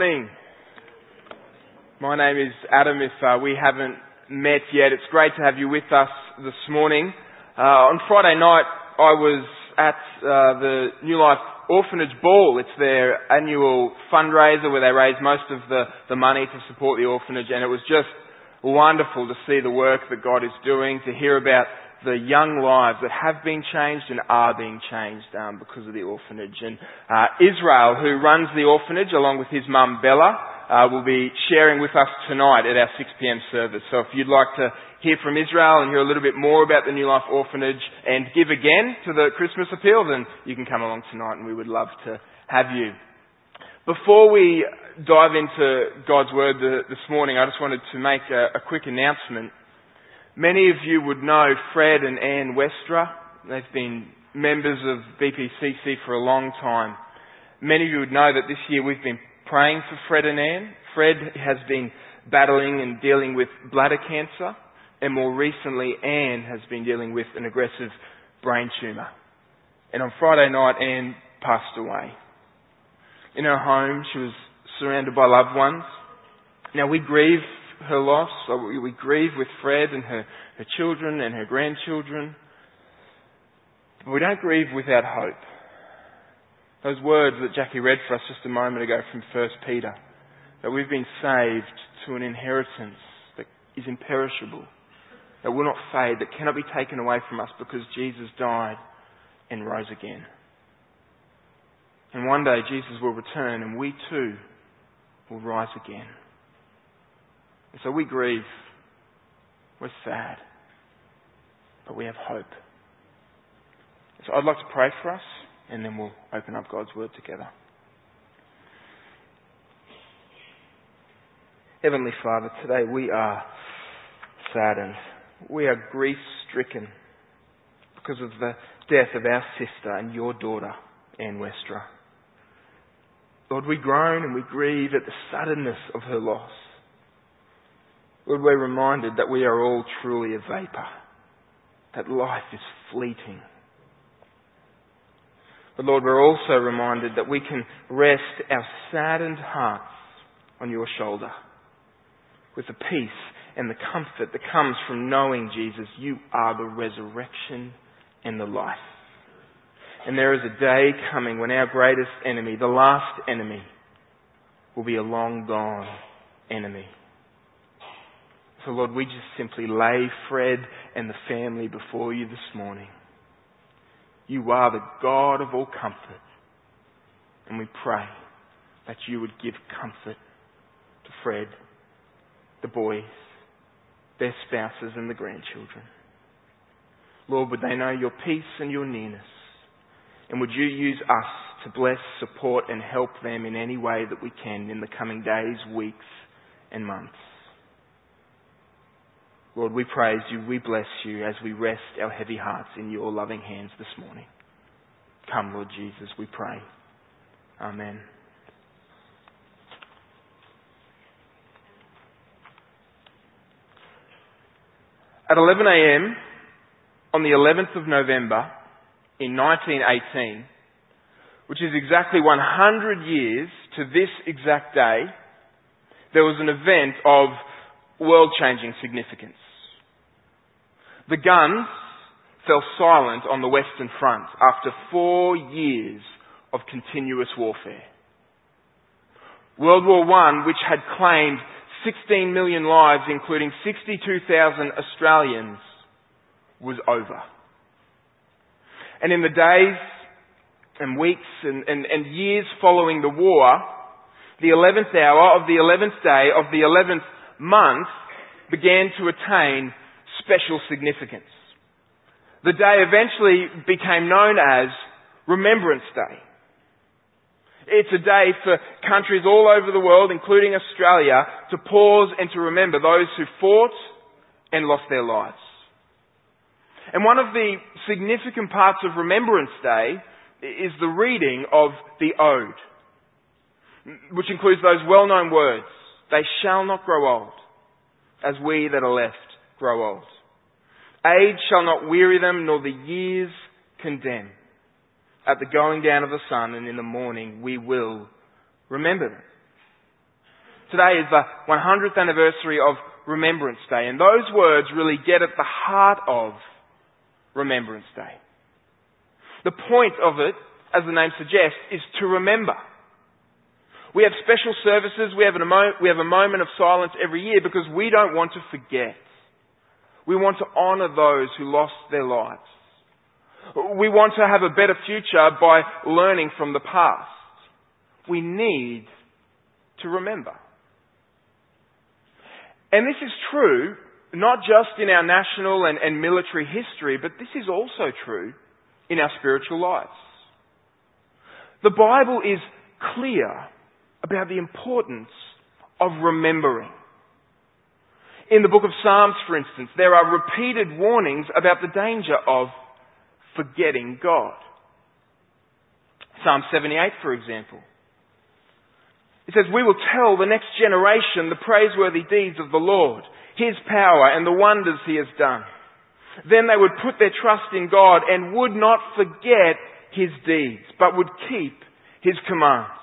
morning. My name is Adam. If uh, we haven't met yet, it's great to have you with us this morning. Uh, on Friday night, I was at uh, the New Life Orphanage Ball. It's their annual fundraiser where they raise most of the, the money to support the orphanage, and it was just wonderful to see the work that God is doing, to hear about the young lives that have been changed and are being changed um, because of the orphanage. And uh, Israel, who runs the orphanage along with his mum Bella, uh, will be sharing with us tonight at our 6 p.m. service. So if you'd like to hear from Israel and hear a little bit more about the New Life Orphanage and give again to the Christmas appeal, then you can come along tonight and we would love to have you. Before we dive into God's Word this morning, I just wanted to make a, a quick announcement. Many of you would know Fred and Anne Westra. They've been members of BPCC for a long time. Many of you would know that this year we've been praying for Fred and Anne. Fred has been battling and dealing with bladder cancer, and more recently, Anne has been dealing with an aggressive brain tumour. And on Friday night, Anne passed away. In her home, she was surrounded by loved ones. Now we grieve her loss. We grieve with Fred and her, her children and her grandchildren. But we don't grieve without hope. Those words that Jackie read for us just a moment ago from 1 Peter, that we've been saved to an inheritance that is imperishable, that will not fade, that cannot be taken away from us because Jesus died and rose again. And one day Jesus will return and we too will rise again. And so we grieve. We're sad. But we have hope. So I'd like to pray for us, and then we'll open up God's Word together. Heavenly Father, today we are saddened. We are grief stricken because of the death of our sister and your daughter, Anne Westra. Lord, we groan and we grieve at the suddenness of her loss. Lord, we're reminded that we are all truly a vapour, that life is fleeting. But Lord, we're also reminded that we can rest our saddened hearts on your shoulder with the peace and the comfort that comes from knowing, Jesus, you are the resurrection and the life. And there is a day coming when our greatest enemy, the last enemy, will be a long gone enemy. So, Lord, we just simply lay Fred and the family before you this morning. You are the God of all comfort. And we pray that you would give comfort to Fred, the boys, their spouses, and the grandchildren. Lord, would they know your peace and your nearness? And would you use us to bless, support, and help them in any way that we can in the coming days, weeks, and months? Lord, we praise you, we bless you as we rest our heavy hearts in your loving hands this morning. Come, Lord Jesus, we pray. Amen. At 11 a.m. on the 11th of November in 1918, which is exactly 100 years to this exact day, there was an event of world changing significance. The guns fell silent on the Western Front after four years of continuous warfare. World War I, which had claimed 16 million lives, including 62,000 Australians, was over. And in the days and weeks and, and, and years following the war, the 11th hour of the 11th day of the 11th month began to attain special significance. The day eventually became known as Remembrance Day. It's a day for countries all over the world, including Australia, to pause and to remember those who fought and lost their lives. And one of the significant parts of Remembrance Day is the reading of the Ode, which includes those well-known words, they shall not grow old, as we that are left grow old. Age shall not weary them, nor the years condemn. At the going down of the sun and in the morning we will remember them. Today is the 100th anniversary of Remembrance Day, and those words really get at the heart of Remembrance Day. The point of it, as the name suggests, is to remember. We have special services, we have, we have a moment of silence every year because we don't want to forget. We want to honour those who lost their lives. We want to have a better future by learning from the past. We need to remember. And this is true not just in our national and, and military history, but this is also true in our spiritual lives. The Bible is clear about the importance of remembering. In the book of Psalms, for instance, there are repeated warnings about the danger of forgetting God. Psalm 78, for example. It says, We will tell the next generation the praiseworthy deeds of the Lord, His power and the wonders He has done. Then they would put their trust in God and would not forget His deeds, but would keep His commands.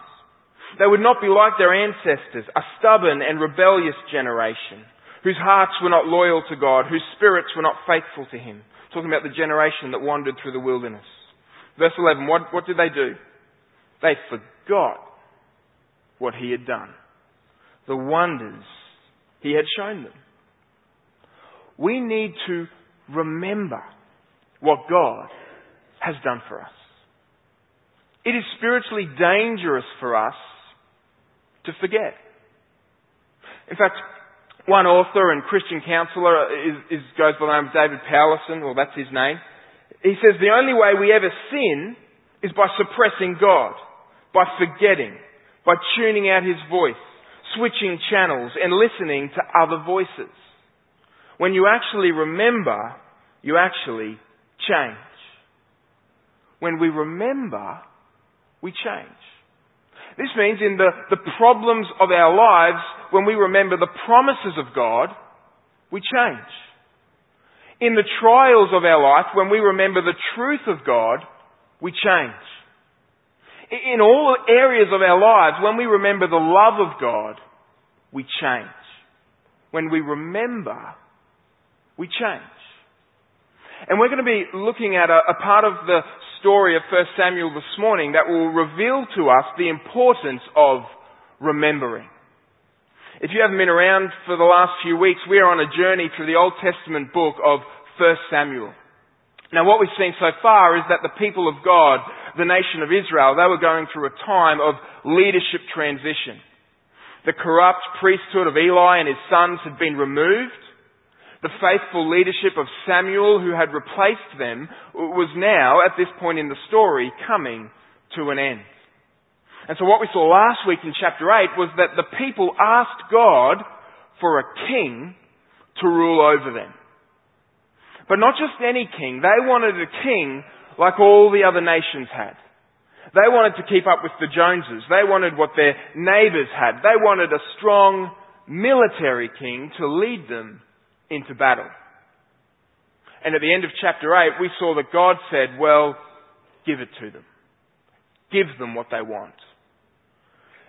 They would not be like their ancestors, a stubborn and rebellious generation, whose hearts were not loyal to God, whose spirits were not faithful to Him. Talking about the generation that wandered through the wilderness. Verse 11, what, what did they do? They forgot what he had done, the wonders he had shown them. We need to remember what God has done for us. It is spiritually dangerous for us to forget. In fact, one author and Christian counselor uh, is, is, goes by the name of David Powlison, well that's his name. He says the only way we ever sin is by suppressing God, by forgetting, by tuning out his voice, switching channels, and listening to other voices. When you actually remember, you actually change. When we remember, we change. This means in the, the problems of our lives, when we remember the promises of God, we change. In the trials of our life, when we remember the truth of God, we change. In all areas of our lives, when we remember the love of God, we change. When we remember, we change. And we're going to be looking at a, a, part of the story of 1 Samuel this morning that will reveal to us the importance of remembering. If you haven't been around for the last few weeks, we are on a journey through the Old Testament book of 1 Samuel. Now what we've seen so far is that the people of God the nation of Israel, they were going through a time of leadership transition. The corrupt priesthood of Eli and his sons had been removed. The faithful leadership of Samuel, who had replaced them, was now, at this point in the story, coming to an end. And so what we saw last week in chapter 8 was that the people asked God for a king to rule over them. But not just any king. They wanted a king like all the other nations had. They wanted to keep up with the Joneses. They wanted what their neighbours had. They wanted a strong military king to lead them into battle. And at the end of chapter 8, we saw that God said, well, give it to them. Give them what they want.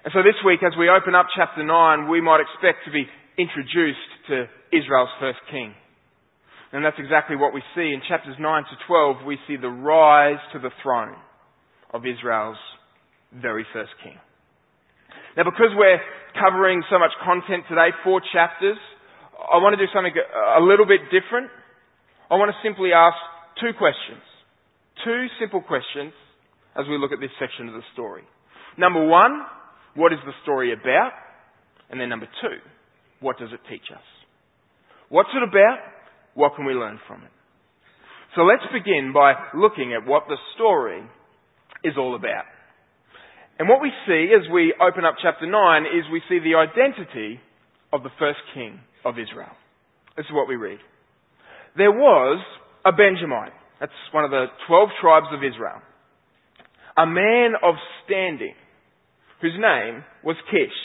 And so this week, as we open up chapter 9, we might expect to be introduced to Israel's first king. And that's exactly what we see. In chapters 9 to 12, we see the rise to the throne of Israel's very first king. Now, because we're covering so much content today, four chapters, I want to do something a little bit different. I want to simply ask two questions. Two simple questions as we look at this section of the story. Number one, what is the story about? And then number two, what does it teach us? What's it about? What can we learn from it? So let's begin by looking at what the story is all about. And what we see as we open up chapter 9 is we see the identity of the first king of Israel. This is what we read. There was a Benjamite. That's one of the 12 tribes of Israel. A man of standing whose name was Kish.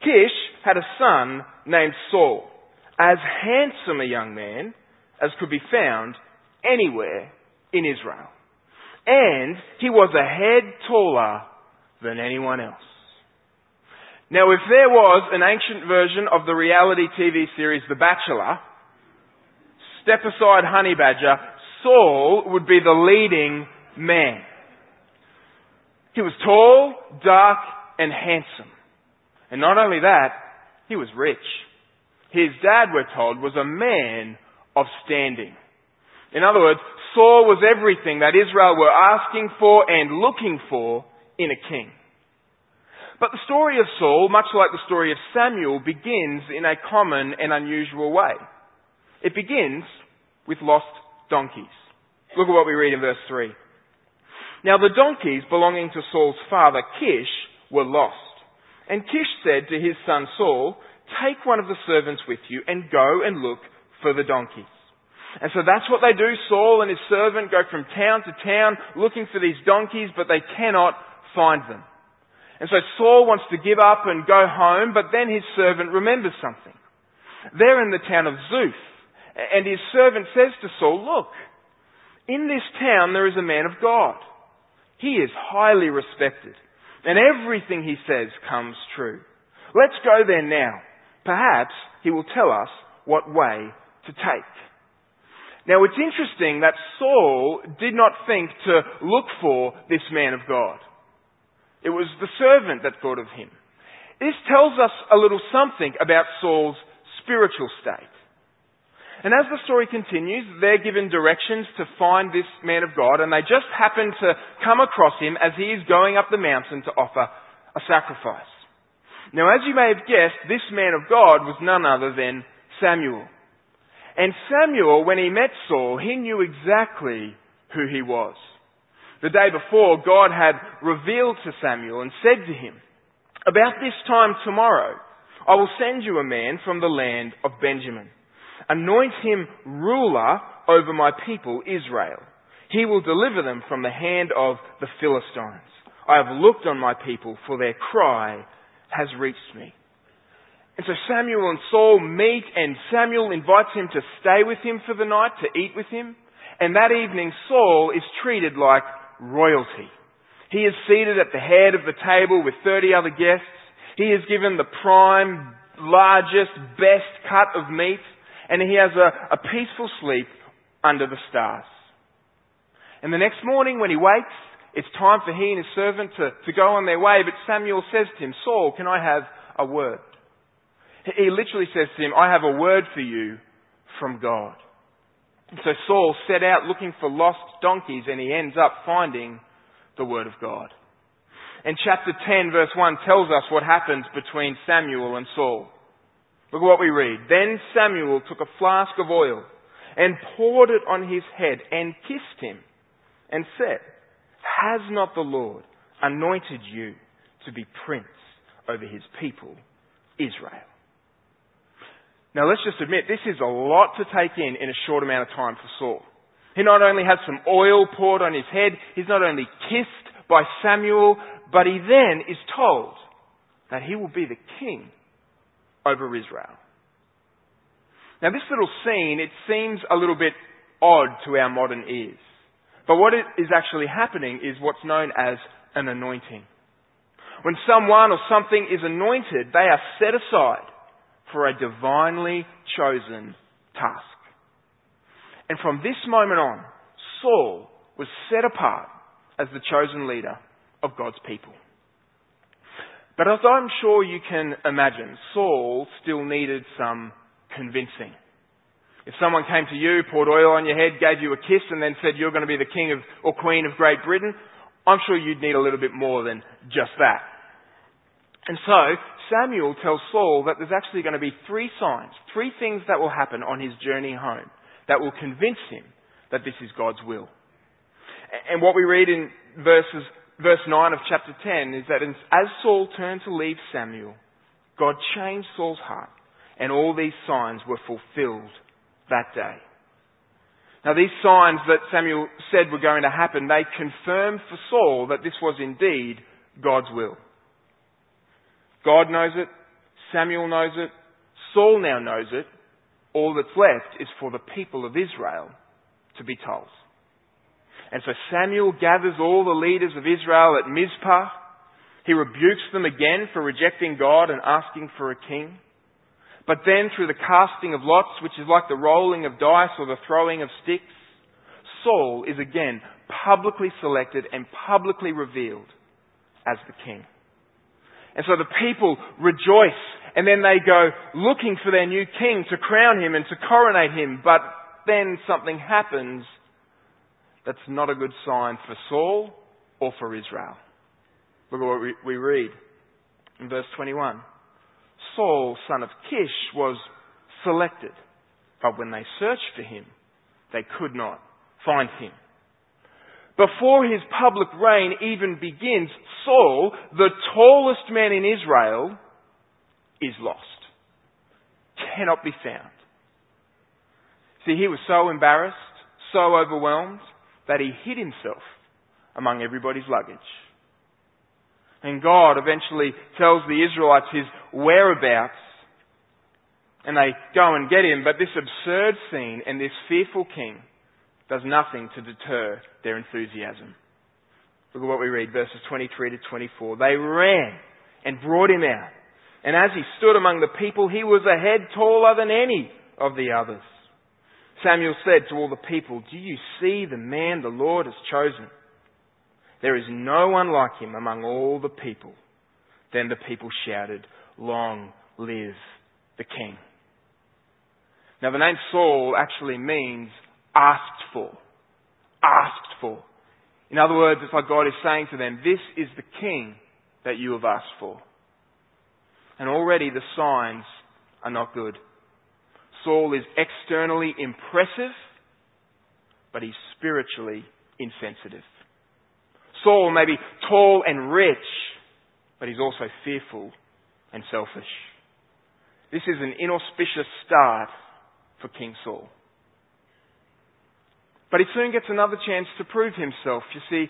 Kish had a son named Saul as handsome a young man as could be found anywhere in Israel. And he was a head taller than anyone else. Now, if there was an ancient version of the reality TV series The Bachelor, step aside Honey Badger, Saul would be the leading man. He was tall, dark, and handsome. And not only that, he was rich. His dad, we're told, was a man of standing. In other words, Saul was everything that Israel were asking for and looking for in a king. But the story of Saul, much like the story of Samuel, begins in a common and unusual way. It begins with lost donkeys. Look at what we read in verse 3. Now the donkeys belonging to Saul's father, Kish, were lost. And Kish said to his son Saul, Take one of the servants with you and go and look for the donkeys. And so that's what they do. Saul and his servant go from town to town looking for these donkeys, but they cannot find them. And so Saul wants to give up and go home, but then his servant remembers something. They're in the town of Zuph, and his servant says to Saul, Look, in this town there is a man of God. He is highly respected, and everything he says comes true. Let's go there now. Perhaps he will tell us what way to take. Now it's interesting that Saul did not think to look for this man of God. It was the servant that thought of him. This tells us a little something about Saul's spiritual state. And as the story continues, they're given directions to find this man of God, and they just happen to come across him as he is going up the mountain to offer a sacrifice. Now, as you may have guessed, this man of God was none other than Samuel. And Samuel, when he met Saul, he knew exactly who he was. The day before, God had revealed to Samuel and said to him, About this time tomorrow, I will send you a man from the land of Benjamin Anoint him ruler over my people Israel. He will deliver them from the hand of the Philistines. I have looked on my people, for their cry has reached me. And so Samuel and Saul meet, and Samuel invites him to stay with him for the night, to eat with him. And that evening, Saul is treated like royalty. He is seated at the head of the table with 30 other guests. He is given the prime, largest, best cut of meat and he has a, a peaceful sleep under the stars. And the next morning when he wakes, it's time for he and his servant to, to go on their way, but Samuel says to him, Saul, can I have a word? He literally says to him, I have a word for you from God. And so Saul set out looking for lost donkeys and he ends up finding the word of God. And chapter 10 verse 1 tells us what happens between Samuel and Saul. Look at what we read. Then Samuel took a flask of oil and poured it on his head and kissed him and said, Has not the Lord anointed you to be prince over his people, Israel? Now let's just admit, this is a lot to take in in a short amount of time for Saul. He not only has some oil poured on his head, he's not only kissed by Samuel, but he then is told that he will be the king over Israel. Now this little scene, it seems a little bit odd to our modern ears. But what is actually happening is what's known as an anointing. When someone or something is anointed, they are set aside for a divinely chosen task. And from this moment on, Saul was set apart as the chosen leader of God's people. But as I'm sure you can imagine, Saul still needed some convincing. If someone came to you, poured oil on your head, gave you a kiss, and then said you're going to be the king of, or queen of Great Britain, I'm sure you'd need a little bit more than just that. And so, Samuel tells Saul that there's actually going to be three signs, three things that will happen on his journey home that will convince him that this is God's will. And what we read in verses verse 9 of chapter 10 is that as Saul turned to leave Samuel, God changed Saul's heart, and all these signs were fulfilled that day. Now, these signs that Samuel said were going to happen, they confirmed for Saul that this was indeed God's will. God knows it, Samuel knows it, Saul now knows it. All that's left is for the people of Israel to be told. And so Samuel gathers all the leaders of Israel at Mizpah, He rebukes them again for rejecting God and asking for a king. But then through the casting of lots, which is like the rolling of dice or the throwing of sticks, Saul is again publicly selected and publicly revealed as the king. And so the people rejoice and then they go looking for their new king to crown him and to coronate him. But then something happens that's not a good sign for Saul or for Israel. Look at what we read in verse 21. Saul, son of Kish, was selected, but when they searched for him, they could not find him. Before his public reign even begins, Saul, the tallest man in Israel, is lost. Cannot be found. See, he was so embarrassed, so overwhelmed, that he hid himself among everybody's luggage. And God eventually tells the Israelites his whereabouts, and they go and get him, but this absurd scene and this fearful king does nothing to deter their enthusiasm. Look at what we read, verses 23 to 24. They ran and brought him out. And as he stood among the people, he was a head taller than any of the others. Samuel said to all the people, Do you see the man the Lord has chosen? There is no one like him among all the people. Then the people shouted, Long live the king. Now the name Saul actually means asked for. Asked for. In other words, it's like God is saying to them, this is the king that you have asked for. And already the signs are not good. Saul is externally impressive, but he's spiritually insensitive. Saul may be tall and rich, but he's also fearful and selfish. This is an inauspicious start for King Saul. But he soon gets another chance to prove himself. You see,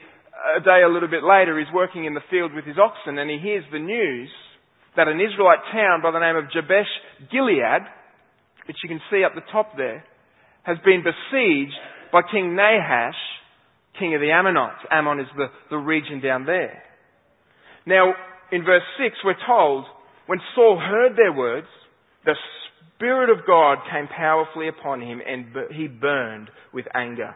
a day a little bit later, he's working in the field with his oxen and he hears the news that an Israelite town by the name of Jabesh Gilead, which you can see up the top there, has been besieged by King Nahash, king of the Ammonites. Ammon is the, the region down there. Now, in verse 6, we're told, when Saul heard their words, the Spirit of God came powerfully upon him and he burned with anger.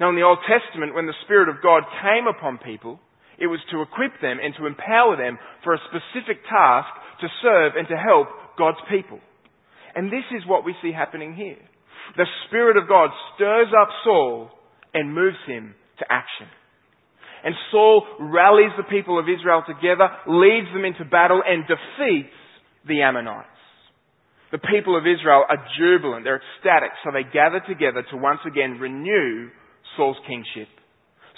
Now in the Old Testament, when the Spirit of God came upon people, it was to equip them and to empower them for a specific task to serve and to help God's people. And this is what we see happening here. The Spirit of God stirs up Saul and moves him to action. And Saul rallies the people of Israel together, leads them into battle, and defeats the Ammonites. The people of Israel are jubilant, they're ecstatic, so they gather together to once again renew Saul's kingship.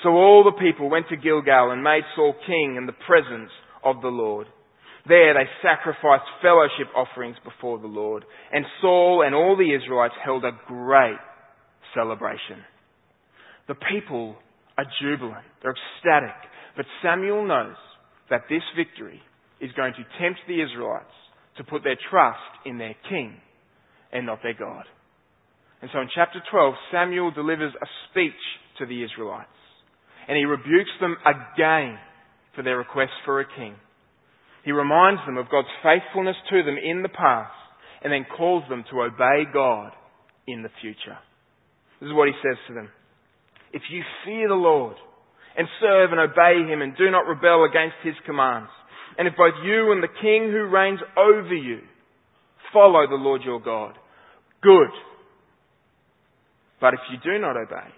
So all the people went to Gilgal and made Saul king in the presence of the Lord. There they sacrificed fellowship offerings before the Lord. And Saul and all the Israelites held a great celebration. The people are jubilant. They're ecstatic. But Samuel knows that this victory is going to tempt the Israelites to put their trust in their king and not their God. And so in chapter 12, Samuel delivers a speech to the Israelites. And he rebukes them again for their request for a king. He reminds them of God's faithfulness to them in the past and then calls them to obey God in the future. This is what he says to them. If you fear the Lord and serve and obey him and do not rebel against his commands, and if both you and the king who reigns over you follow the Lord your God, good. But if you do not obey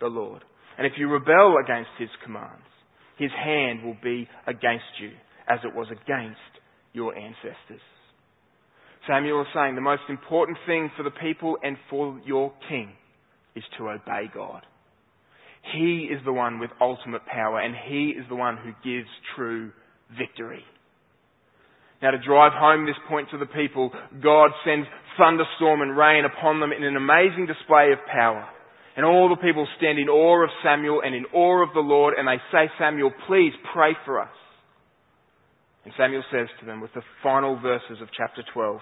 the Lord, and if you rebel against his commands, his hand will be against you as it was against your ancestors. Samuel is saying the most important thing for the people and for your king is to obey God. He is the one with ultimate power and he is the one who gives true victory. Now to drive home this point to the people, God sends thunderstorm and rain upon them in an amazing display of power. And all the people stand in awe of Samuel and in awe of the Lord and they say, Samuel, please pray for us. And Samuel says to them with the final verses of chapter 12,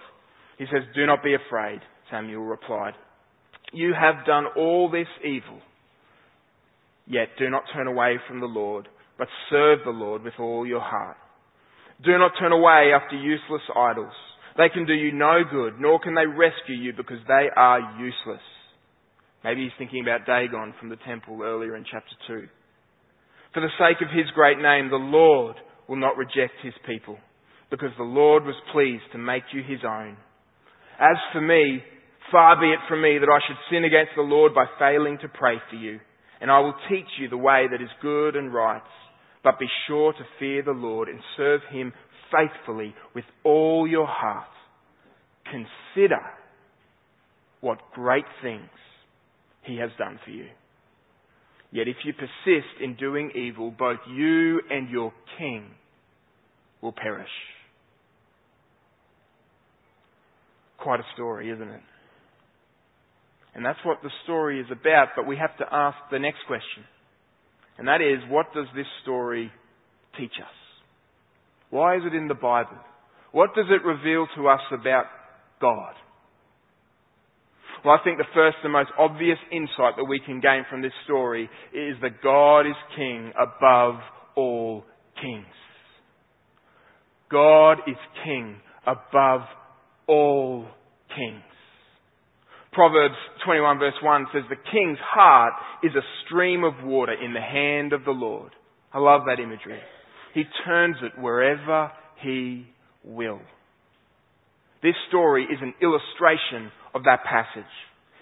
he says, Do not be afraid, Samuel replied. You have done all this evil, yet do not turn away from the Lord but serve the Lord with all your heart. Do not turn away after useless idols. They can do you no good, nor can they rescue you because they are useless. Maybe he's thinking about Dagon from the temple earlier in chapter 2. For the sake of his great name, the Lord will not reject his people, because the Lord was pleased to make you his own. As for me, far be it from me that I should sin against the Lord by failing to pray for you, and I will teach you the way that is good and right. But be sure to fear the Lord and serve him faithfully with all your heart. Consider what great things he has done for you. Yet if you persist in doing evil, both you and your king will perish. Quite a story, isn't it? And that's what the story is about, but we have to ask the next question. And that is, what does this story teach us? Why is it in the Bible? What does it reveal to us about God? Well, I think the first and most obvious insight that we can gain from this story is that God is king above all kings. God is king above all kings. Proverbs 21 verse 1 says, The king's heart is a stream of water in the hand of the Lord. I love that imagery. He turns it wherever he will. This story is an illustration of that passage.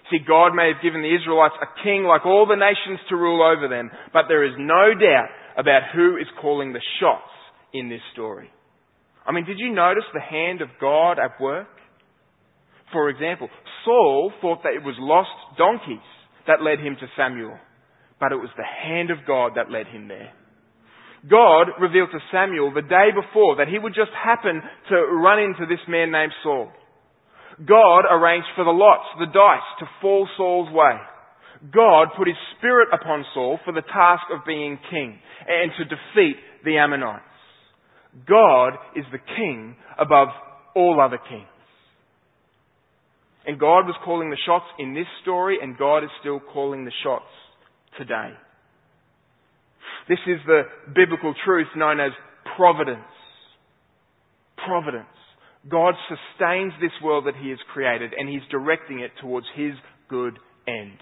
See, God may have given the Israelites a king like all the nations to rule over them, but there is no doubt about who is calling the shots in this story. I mean, did you notice the hand of God at work? For example, Saul thought that it was lost donkeys that led him to Samuel, but it was the hand of God that led him there. God revealed to Samuel the day before that he would just happen to run into this man named Saul. God arranged for the lots, the dice, to fall Saul's way. God put his spirit upon Saul for the task of being king and to defeat the Ammonites. God is the king above all other kings. And God was calling the shots in this story, and God is still calling the shots today. This is the biblical truth known as providence. Providence. God sustains this world that He has created, and He's directing it towards His good end.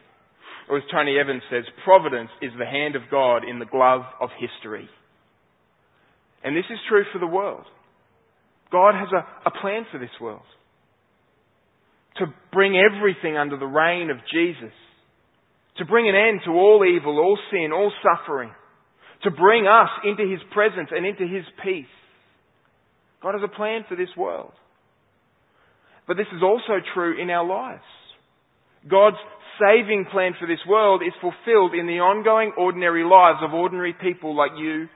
Or as Tony Evans says, providence is the hand of God in the glove of history. And this is true for the world. God has a, a plan for this world to bring everything under the reign of Jesus, to bring an end to all evil, all sin, all suffering, to bring us into His presence and into His peace. God has a plan for this world. But this is also true in our lives. God's saving plan for this world is fulfilled in the ongoing ordinary lives of ordinary people like you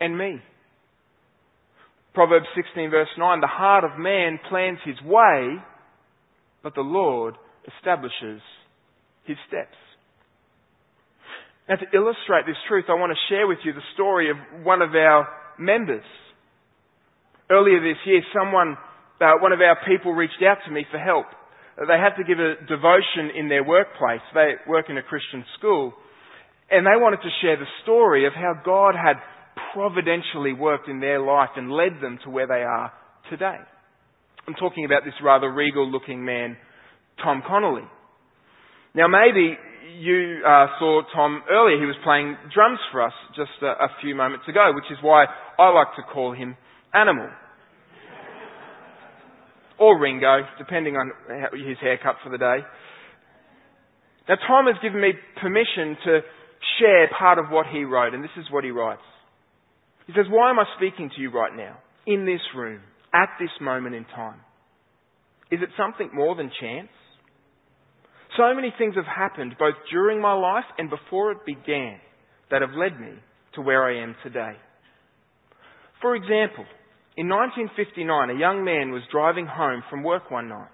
and me. Proverbs 16 verse 9, the heart of man plans his way, but the Lord establishes his steps. Now to illustrate this truth, I want to share with you the story of one of our members. Earlier this year, someone, uh, one of our people reached out to me for help. They had to give a devotion in their workplace. They work in a Christian school. And they wanted to share the story of how God had providentially worked in their life and led them to where they are today. I'm talking about this rather regal looking man, Tom Connolly. Now maybe you uh, saw Tom earlier. He was playing drums for us just a, a few moments ago, which is why I like to call him Animal. or Ringo, depending on his haircut for the day. Now Tom has given me permission to share part of what he wrote, and this is what he writes. He says, Why am I speaking to you right now, in this room, at this moment in time? Is it something more than chance? So many things have happened both during my life and before it began that have led me to where I am today. For example, in 1959, a young man was driving home from work one night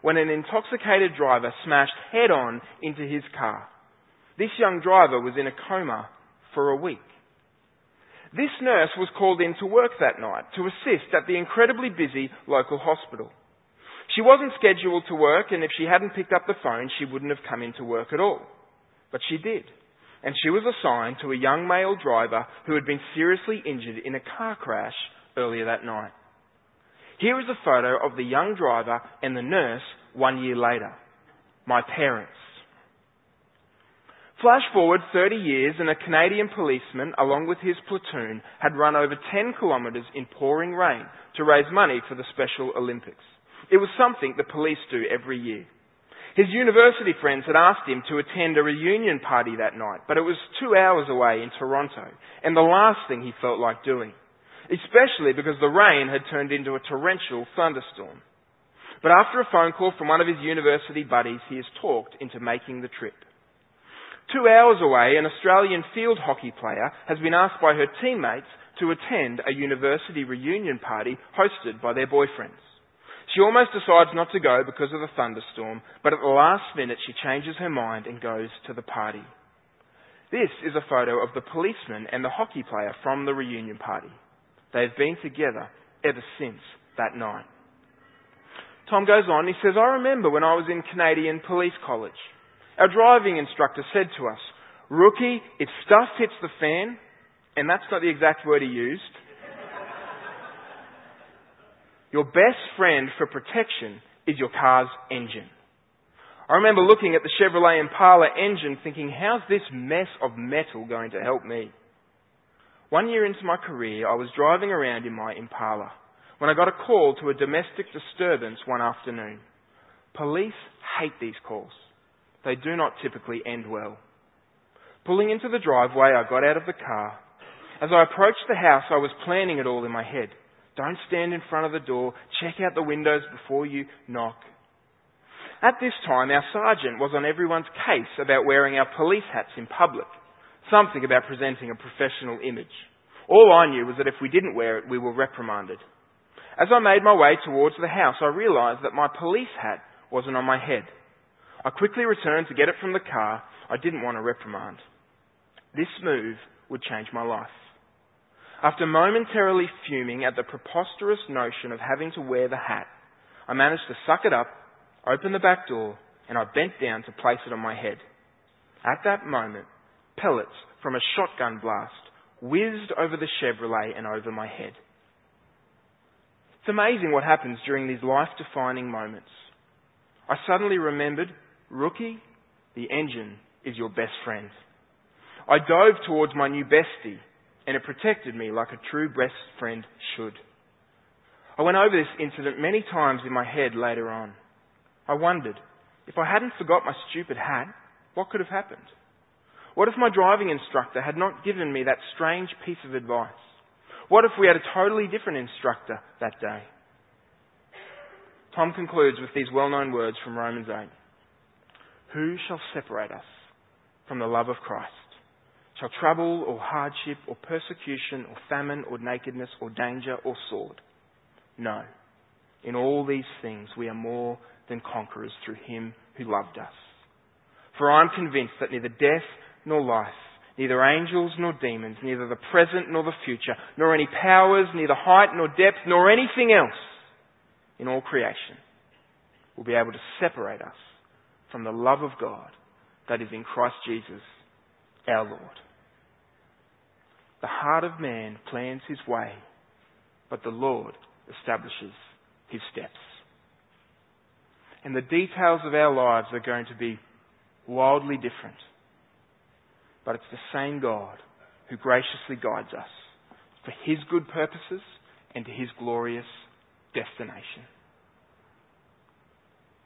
when an intoxicated driver smashed head on into his car. This young driver was in a coma for a week. This nurse was called in to work that night to assist at the incredibly busy local hospital. She wasn't scheduled to work, and if she hadn't picked up the phone, she wouldn't have come into work at all. But she did. and she was assigned to a young male driver who had been seriously injured in a car crash earlier that night. Here is a photo of the young driver and the nurse one year later. My parents. Flash forward 30 years and a Canadian policeman, along with his platoon, had run over 10 kilometres in pouring rain to raise money for the Special Olympics. It was something the police do every year. His university friends had asked him to attend a reunion party that night, but it was two hours away in Toronto, and the last thing he felt like doing. Especially because the rain had turned into a torrential thunderstorm. But after a phone call from one of his university buddies, he is talked into making the trip. Two hours away, an Australian field hockey player has been asked by her teammates to attend a university reunion party hosted by their boyfriends. She almost decides not to go because of the thunderstorm, but at the last minute she changes her mind and goes to the party. This is a photo of the policeman and the hockey player from the reunion party. They've been together ever since that night. Tom goes on, he says, I remember when I was in Canadian Police College. Our driving instructor said to us, Rookie, if stuff hits the fan, and that's not the exact word he used, your best friend for protection is your car's engine. I remember looking at the Chevrolet Impala engine thinking, how's this mess of metal going to help me? One year into my career, I was driving around in my Impala when I got a call to a domestic disturbance one afternoon. Police hate these calls. They do not typically end well. Pulling into the driveway, I got out of the car. As I approached the house, I was planning it all in my head. Don't stand in front of the door. Check out the windows before you knock. At this time, our sergeant was on everyone's case about wearing our police hats in public. Something about presenting a professional image. All I knew was that if we didn't wear it, we were reprimanded. As I made my way towards the house, I realised that my police hat wasn't on my head. I quickly returned to get it from the car. I didn't want a reprimand. This move would change my life. After momentarily fuming at the preposterous notion of having to wear the hat, I managed to suck it up, open the back door, and I bent down to place it on my head. At that moment, pellets from a shotgun blast whizzed over the Chevrolet and over my head. It's amazing what happens during these life defining moments. I suddenly remembered, rookie, the engine is your best friend. I dove towards my new bestie and it protected me like a true best friend should. I went over this incident many times in my head later on. I wondered, if I hadn't forgot my stupid hat, what could have happened? What if my driving instructor had not given me that strange piece of advice? What if we had a totally different instructor that day? Tom concludes with these well-known words from Romans 8. Who shall separate us from the love of Christ? shall trouble or hardship or persecution or famine or nakedness or danger or sword. No. In all these things we are more than conquerors through him who loved us. For I am convinced that neither death nor life, neither angels nor demons, neither the present nor the future, nor any powers, neither height nor depth, nor anything else in all creation will be able to separate us from the love of God that is in Christ Jesus our Lord. The heart of man plans his way, but the Lord establishes his steps. And the details of our lives are going to be wildly different. But it's the same God who graciously guides us for his good purposes and to his glorious destination.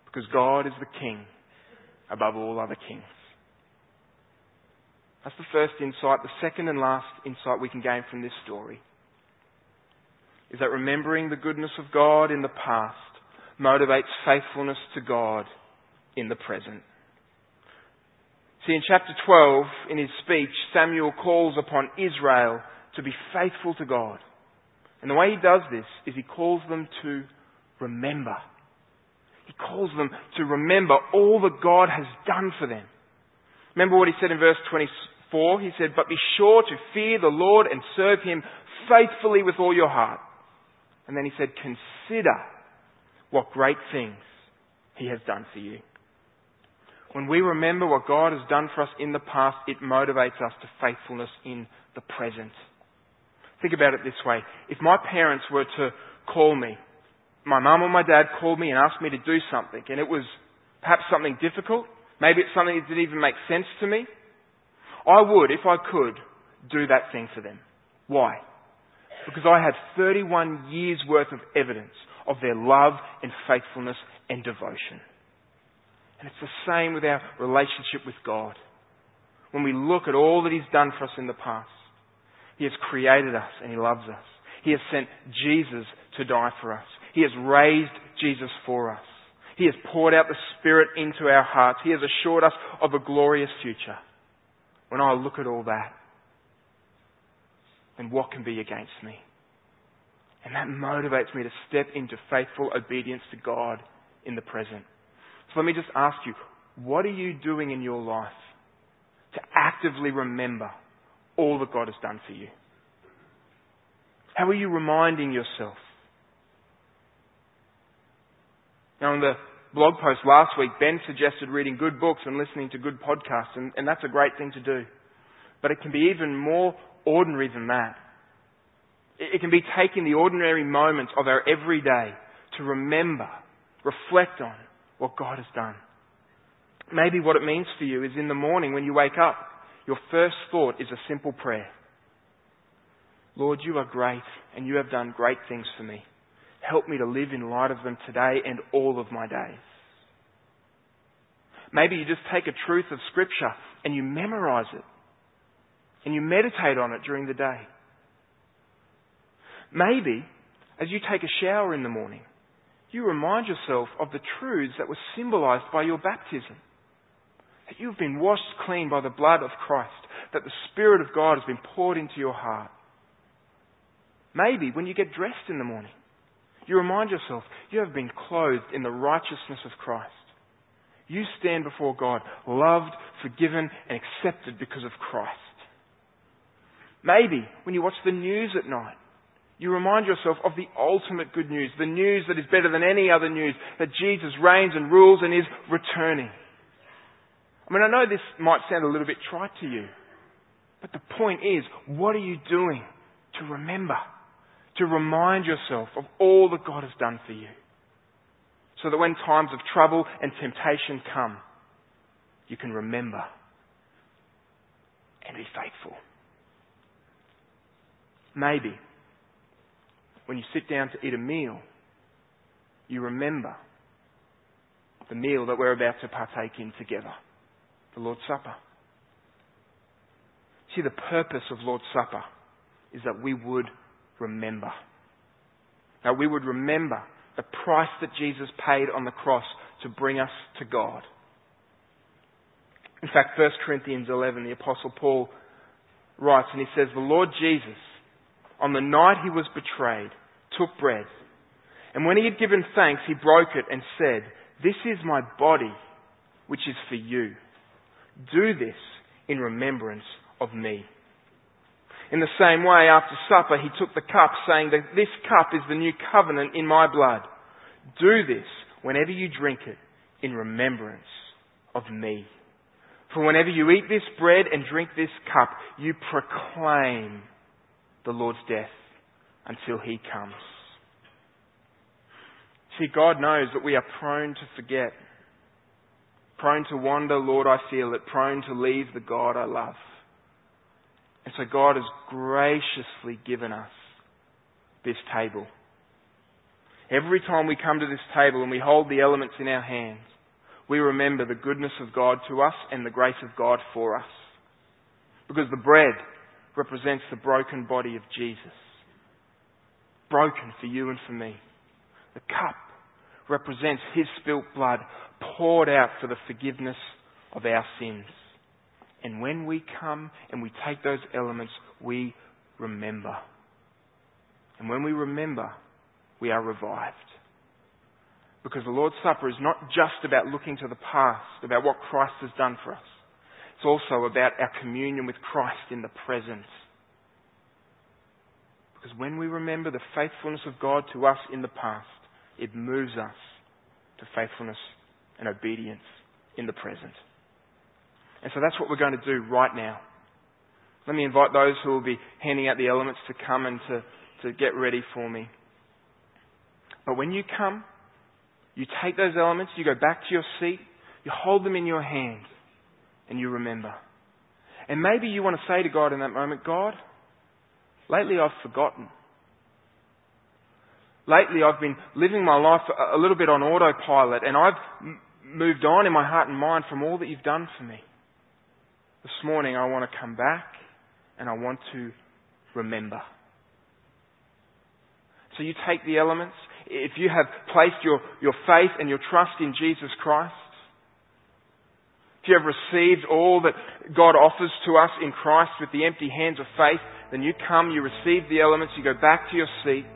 Because God is the King above all other kings. That's the first insight. The second and last insight we can gain from this story is that remembering the goodness of God in the past motivates faithfulness to God in the present. See, in chapter 12, in his speech, Samuel calls upon Israel to be faithful to God. And the way he does this is he calls them to remember. He calls them to remember all that God has done for them. Remember what he said in verse 24? he said, But be sure to fear the Lord and serve him faithfully with all your heart. And then he said, Consider what great things he has done for you. When we remember what God has done for us in the past, it motivates us to faithfulness in the present. Think about it this way. If my parents were to call me, my mum or my dad called me and asked me to do something, and it was perhaps something difficult, maybe it's something that didn't even make sense to me, I would, if I could, do that thing for them. Why? Because I had 31 years worth of evidence of their love and faithfulness and devotion. And it's the same with our relationship with God. When we look at all that He's done for us in the past, He has created us and He loves us. He has sent Jesus to die for us. He has raised Jesus for us. He has poured out the Spirit into our hearts. He has assured us of a glorious future. When I look at all that, then what can be against me? And that motivates me to step into faithful obedience to God in the present. So let me just ask you, what are you doing in your life to actively remember all that God has done for you? How are you reminding yourself? Now, in the blog post last week, Ben suggested reading good books and listening to good podcasts, and, and that's a great thing to do. But it can be even more ordinary than that. It, it can be taking the ordinary moments of our everyday to remember, reflect on what God has done. Maybe what it means for you is in the morning when you wake up, your first thought is a simple prayer. Lord, you are great and you have done great things for me. Help me to live in light of them today and all of my days. Maybe you just take a truth of Scripture and you memorize it and you meditate on it during the day. Maybe, as you take a shower in the morning, you remind yourself of the truths that were symbolized by your baptism. That you've been washed clean by the blood of Christ, that the Spirit of God has been poured into your heart. Maybe when you get dressed in the morning, you remind yourself you have been clothed in the righteousness of Christ. You stand before God loved, forgiven, and accepted because of Christ. Maybe when you watch the news at night, you remind yourself of the ultimate good news, the news that is better than any other news, that Jesus reigns and rules and is returning. I mean, I know this might sound a little bit trite to you, but the point is, what are you doing to remember? To remind yourself of all that God has done for you. So that when times of trouble and temptation come, you can remember and be faithful. Maybe when you sit down to eat a meal, you remember the meal that we're about to partake in together, the Lord's Supper. See, the purpose of Lord's Supper is that we would remember. That we would remember the price that Jesus paid on the cross to bring us to God. In fact, 1 Corinthians 11, the Apostle Paul writes and he says, The Lord Jesus, on the night he was betrayed, took bread. And when he had given thanks, he broke it and said, This is my body, which is for you. Do this in remembrance of me. In the same way, after supper, he took the cup, saying that this cup is the new covenant in my blood. Do this whenever you drink it in remembrance of me. For whenever you eat this bread and drink this cup, you proclaim the Lord's death until He comes. See, God knows that we are prone to forget, prone to wander, Lord, I feel it, prone to leave the God I love. And so God has graciously given us this table. Every time we come to this table and we hold the elements in our hands, we remember the goodness of God to us and the grace of God for us. Because the bread represents the broken body of Jesus. Broken for you and for me. The cup represents His spilt blood poured out for the forgiveness of our sins. And when we come and we take those elements, we remember. And when we remember, we are revived. Because the Lord's Supper is not just about looking to the past, about what Christ has done for us. It's also about our communion with Christ in the present. Because when we remember the faithfulness of God to us in the past, it moves us to faithfulness and obedience in the present. And so that's what we're going to do right now. Let me invite those who will be handing out the elements to come and to, to get ready for me. But when you come, you take those elements, you go back to your seat, you hold them in your hand, and you remember. And maybe you want to say to God in that moment, God, lately I've forgotten. Lately I've been living my life a little bit on autopilot and I've moved on in my heart and mind from all that you've done for me. This morning I want to come back and I want to remember. So you take the elements. If you have placed your, your faith and your trust in Jesus Christ, if you have received all that God offers to us in Christ with the empty hands of faith, then you come, you receive the elements, you go back to your seat,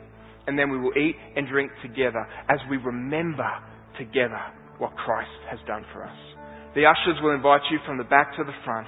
and then we will eat and drink together as we remember together what Christ has done for us. The ushers will invite you from the back to the front,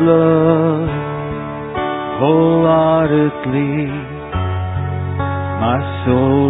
You're so